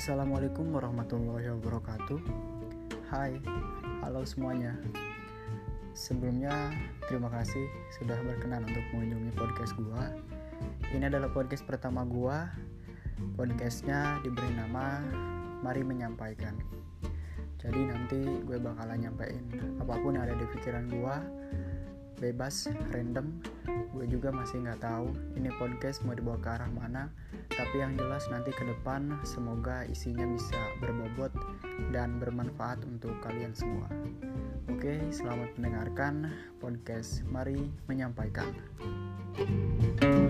Assalamualaikum warahmatullahi wabarakatuh. Hai, halo semuanya. Sebelumnya, terima kasih sudah berkenan untuk mengunjungi podcast gua. Ini adalah podcast pertama gua. Podcastnya diberi nama Mari Menyampaikan. Jadi nanti gue bakalan nyampein apa pun yang ada di pikiran gua, bebas, random. Gue juga masih nggak tahu ini podcast mau dibawa ke arah mana tapi yang jelas nanti ke depan semoga isinya bisa berbobot dan bermanfaat untuk kalian semua. Oke, selamat mendengarkan podcast. Mari menyampaikan. thank you